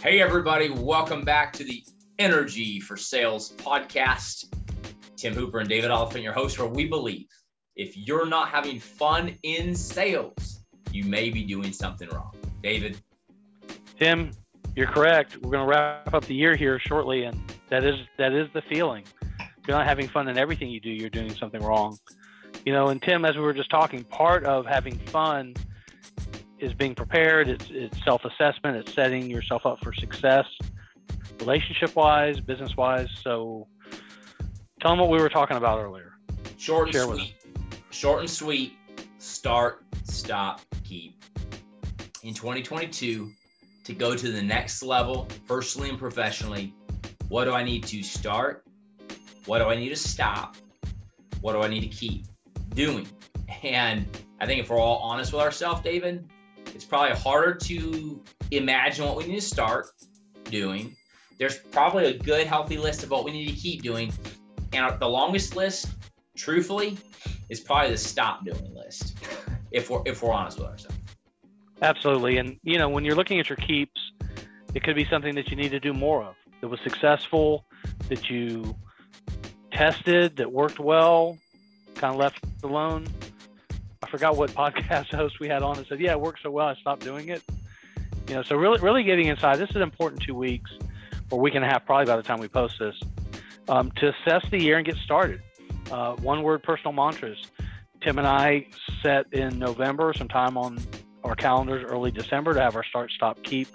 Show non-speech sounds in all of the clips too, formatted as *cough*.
Hey, everybody, welcome back to the Energy for Sales podcast. Tim Hooper and David Oliphant, your hosts, where we believe if you're not having fun in sales, you may be doing something wrong. David? Tim, you're correct. We're going to wrap up the year here shortly, and that is that is the feeling. If you're not having fun in everything you do, you're doing something wrong. You know, and Tim, as we were just talking, part of having fun is being prepared. It's, it's self-assessment. It's setting yourself up for success, relationship-wise, business-wise. So, tell them what we were talking about earlier. Short and Share sweet. Short and sweet. Start, stop, keep. In 2022, to go to the next level, personally and professionally, what do I need to start? What do I need to stop? What do I need to keep doing? And I think if we're all honest with ourselves, David, it's probably harder to imagine what we need to start doing. There's probably a good, healthy list of what we need to keep doing. And the longest list, truthfully, is probably the stop doing list, *laughs* if we're if we're honest with ourselves. Absolutely. And you know, when you're looking at your keeps, it could be something that you need to do more of. That was successful, that you tested, that worked well, kind of left alone. I forgot what podcast *laughs* host we had on and said, "Yeah, it worked so well, I stopped doing it." You know, so really, really getting inside. This is an important two weeks or week and a half, probably by the time we post this, um, to assess the year and get started. Uh, one word personal mantras. Tim and I set in November some time on our calendars early December to have our start, stop, keep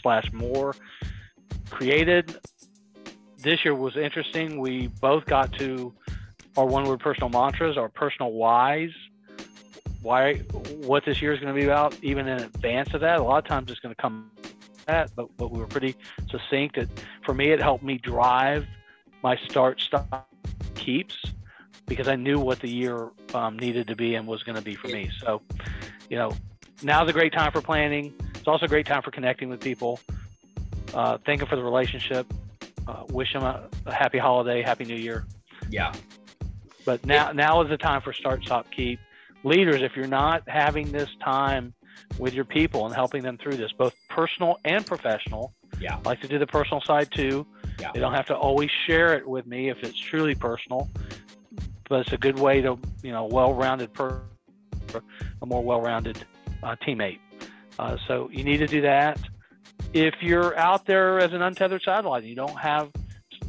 slash more created. This year was interesting. We both got to our one word personal mantras, our personal whys, why what this year is going to be about, even in advance of that. A lot of times it's going to come that, but, but we were pretty succinct. It, for me, it helped me drive my start, stop, keeps because I knew what the year um, needed to be and was going to be for me. So, you know, now's a great time for planning. It's also a great time for connecting with people, uh, thanking for the relationship, uh, wish them a, a, happy holiday, happy new year. Yeah. But now, now is the time for start, stop, keep. Leaders, if you're not having this time with your people and helping them through this, both personal and professional. Yeah. I like to do the personal side too. Yeah. They don't have to always share it with me if it's truly personal, but it's a good way to, you know, well-rounded per, a more well-rounded uh, teammate. Uh, so you need to do that. If you're out there as an untethered satellite, you don't have,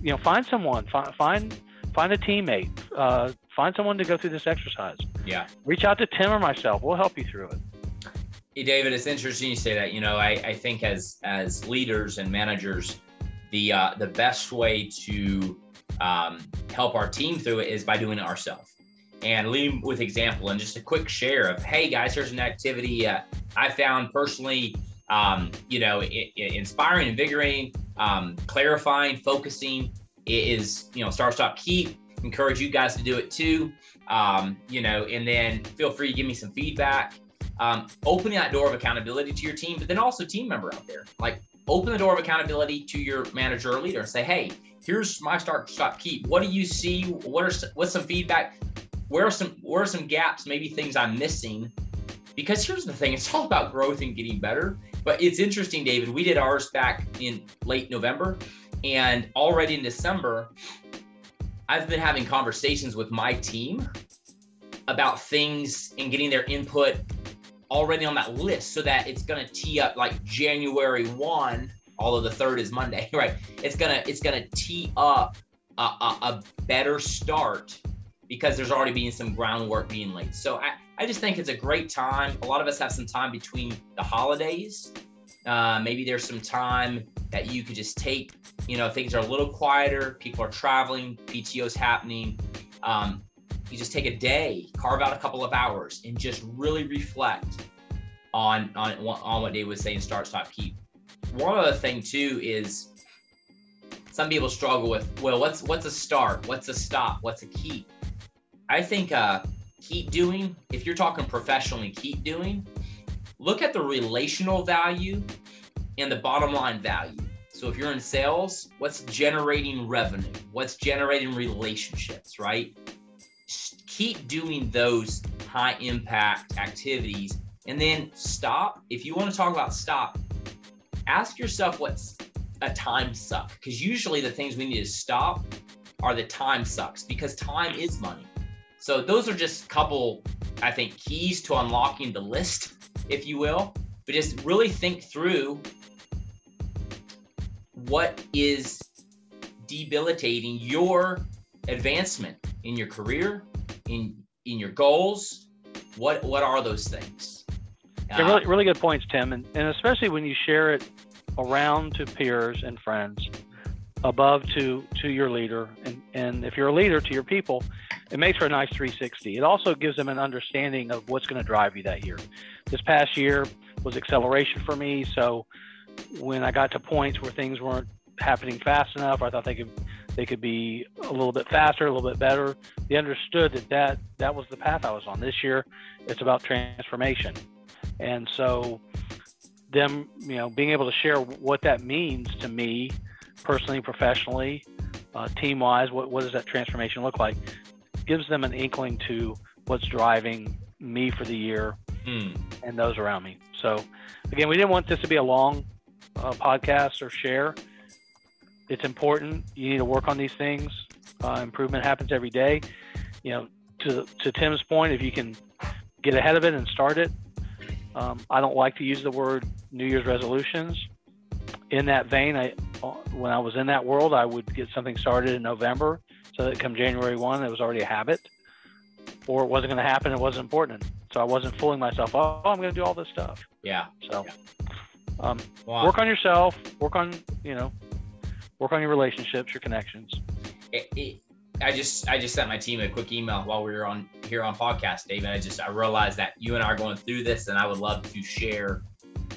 you know, find someone, find find, find a teammate, uh, find someone to go through this exercise. Yeah. Reach out to Tim or myself. We'll help you through it. Hey, David, it's interesting you say that. You know, I, I think as as leaders and managers, the uh, the best way to um, help our team through it is by doing it ourselves and lead with example and just a quick share of, hey guys, here's an activity uh, I found personally, um, you know, it, it inspiring, invigorating, um, clarifying, focusing. It is, you know, start, stop, keep. Encourage you guys to do it too. Um, you know, and then feel free to give me some feedback. Um, opening that door of accountability to your team, but then also team member out there. Like open the door of accountability to your manager or leader and say, hey, here's my start, stop, keep. What do you see? What are what's some feedback? where are some where are some gaps maybe things i'm missing because here's the thing it's all about growth and getting better but it's interesting david we did ours back in late november and already in december i've been having conversations with my team about things and getting their input already on that list so that it's going to tee up like january 1 although the third is monday *laughs* right it's gonna it's gonna tee up a, a, a better start because there's already been some groundwork being laid. So I, I just think it's a great time. A lot of us have some time between the holidays. Uh, maybe there's some time that you could just take, you know, things are a little quieter, people are traveling, PTO's happening. Um, you just take a day, carve out a couple of hours, and just really reflect on on on what Dave was saying. Start, stop, keep. One other thing too is some people struggle with well, what's what's a start, what's a stop, what's a keep. I think uh, keep doing, if you're talking professionally, keep doing, look at the relational value and the bottom line value. So if you're in sales, what's generating revenue? What's generating relationships, right? Keep doing those high impact activities and then stop. If you want to talk about stop, ask yourself what's a time suck because usually the things we need to stop are the time sucks because time is money. So those are just a couple, I think, keys to unlocking the list, if you will. But just really think through what is debilitating your advancement in your career, in in your goals. What what are those things? Uh, really, really good points, Tim, and, and especially when you share it around to peers and friends, above to to your leader, and and if you're a leader to your people, it makes for a nice 360. It also gives them an understanding of what's going to drive you that year. This past year was acceleration for me, so when I got to points where things weren't happening fast enough, I thought they could they could be a little bit faster, a little bit better. They understood that that, that was the path I was on. This year, it's about transformation, and so them, you know, being able to share what that means to me, personally, professionally, uh, team-wise, what what does that transformation look like? Gives them an inkling to what's driving me for the year mm. and those around me. So, again, we didn't want this to be a long uh, podcast or share. It's important. You need to work on these things. Uh, improvement happens every day. You know, to to Tim's point, if you can get ahead of it and start it. Um, I don't like to use the word New Year's resolutions. In that vein, I when I was in that world, I would get something started in November, so that come January one, it was already a habit, or it wasn't going to happen. It wasn't important, so I wasn't fooling myself. Oh, I'm going to do all this stuff. Yeah. So. Um, wow. work on yourself. Work on you know work on your relationships, your connections. It, it, I just I just sent my team a quick email while we were on here on podcast, David. I just I realized that you and I are going through this, and I would love to share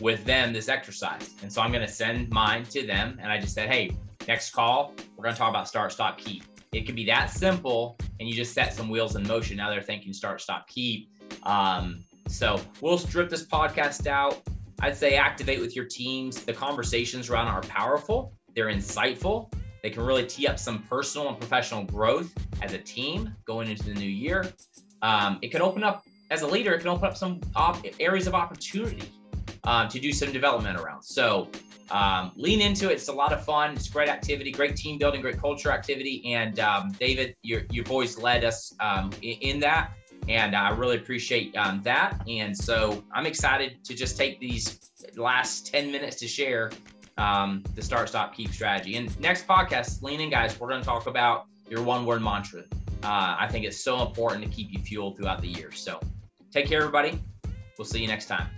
with them this exercise. And so I'm going to send mine to them, and I just said, hey, next call, we're going to talk about start, stop, keep. It can be that simple, and you just set some wheels in motion. Now they're thinking start, stop, keep. Um, so we'll strip this podcast out. I'd say activate with your teams. The conversations around are powerful. They're insightful. They can really tee up some personal and professional growth as a team going into the new year. Um, it can open up, as a leader, it can open up some op- areas of opportunity um, to do some development around. So um, lean into it. It's a lot of fun. It's great activity, great team building, great culture activity. And um, David, your, your voice led us um, in, in, that. And I really appreciate um, that. And so I'm excited to just take these last 10 minutes to share um, the start, stop, keep strategy. And next podcast, lean in, guys, we're going to talk about your one word mantra. Uh, I think it's so important to keep you fueled throughout the year. So take care, everybody. We'll see you next time.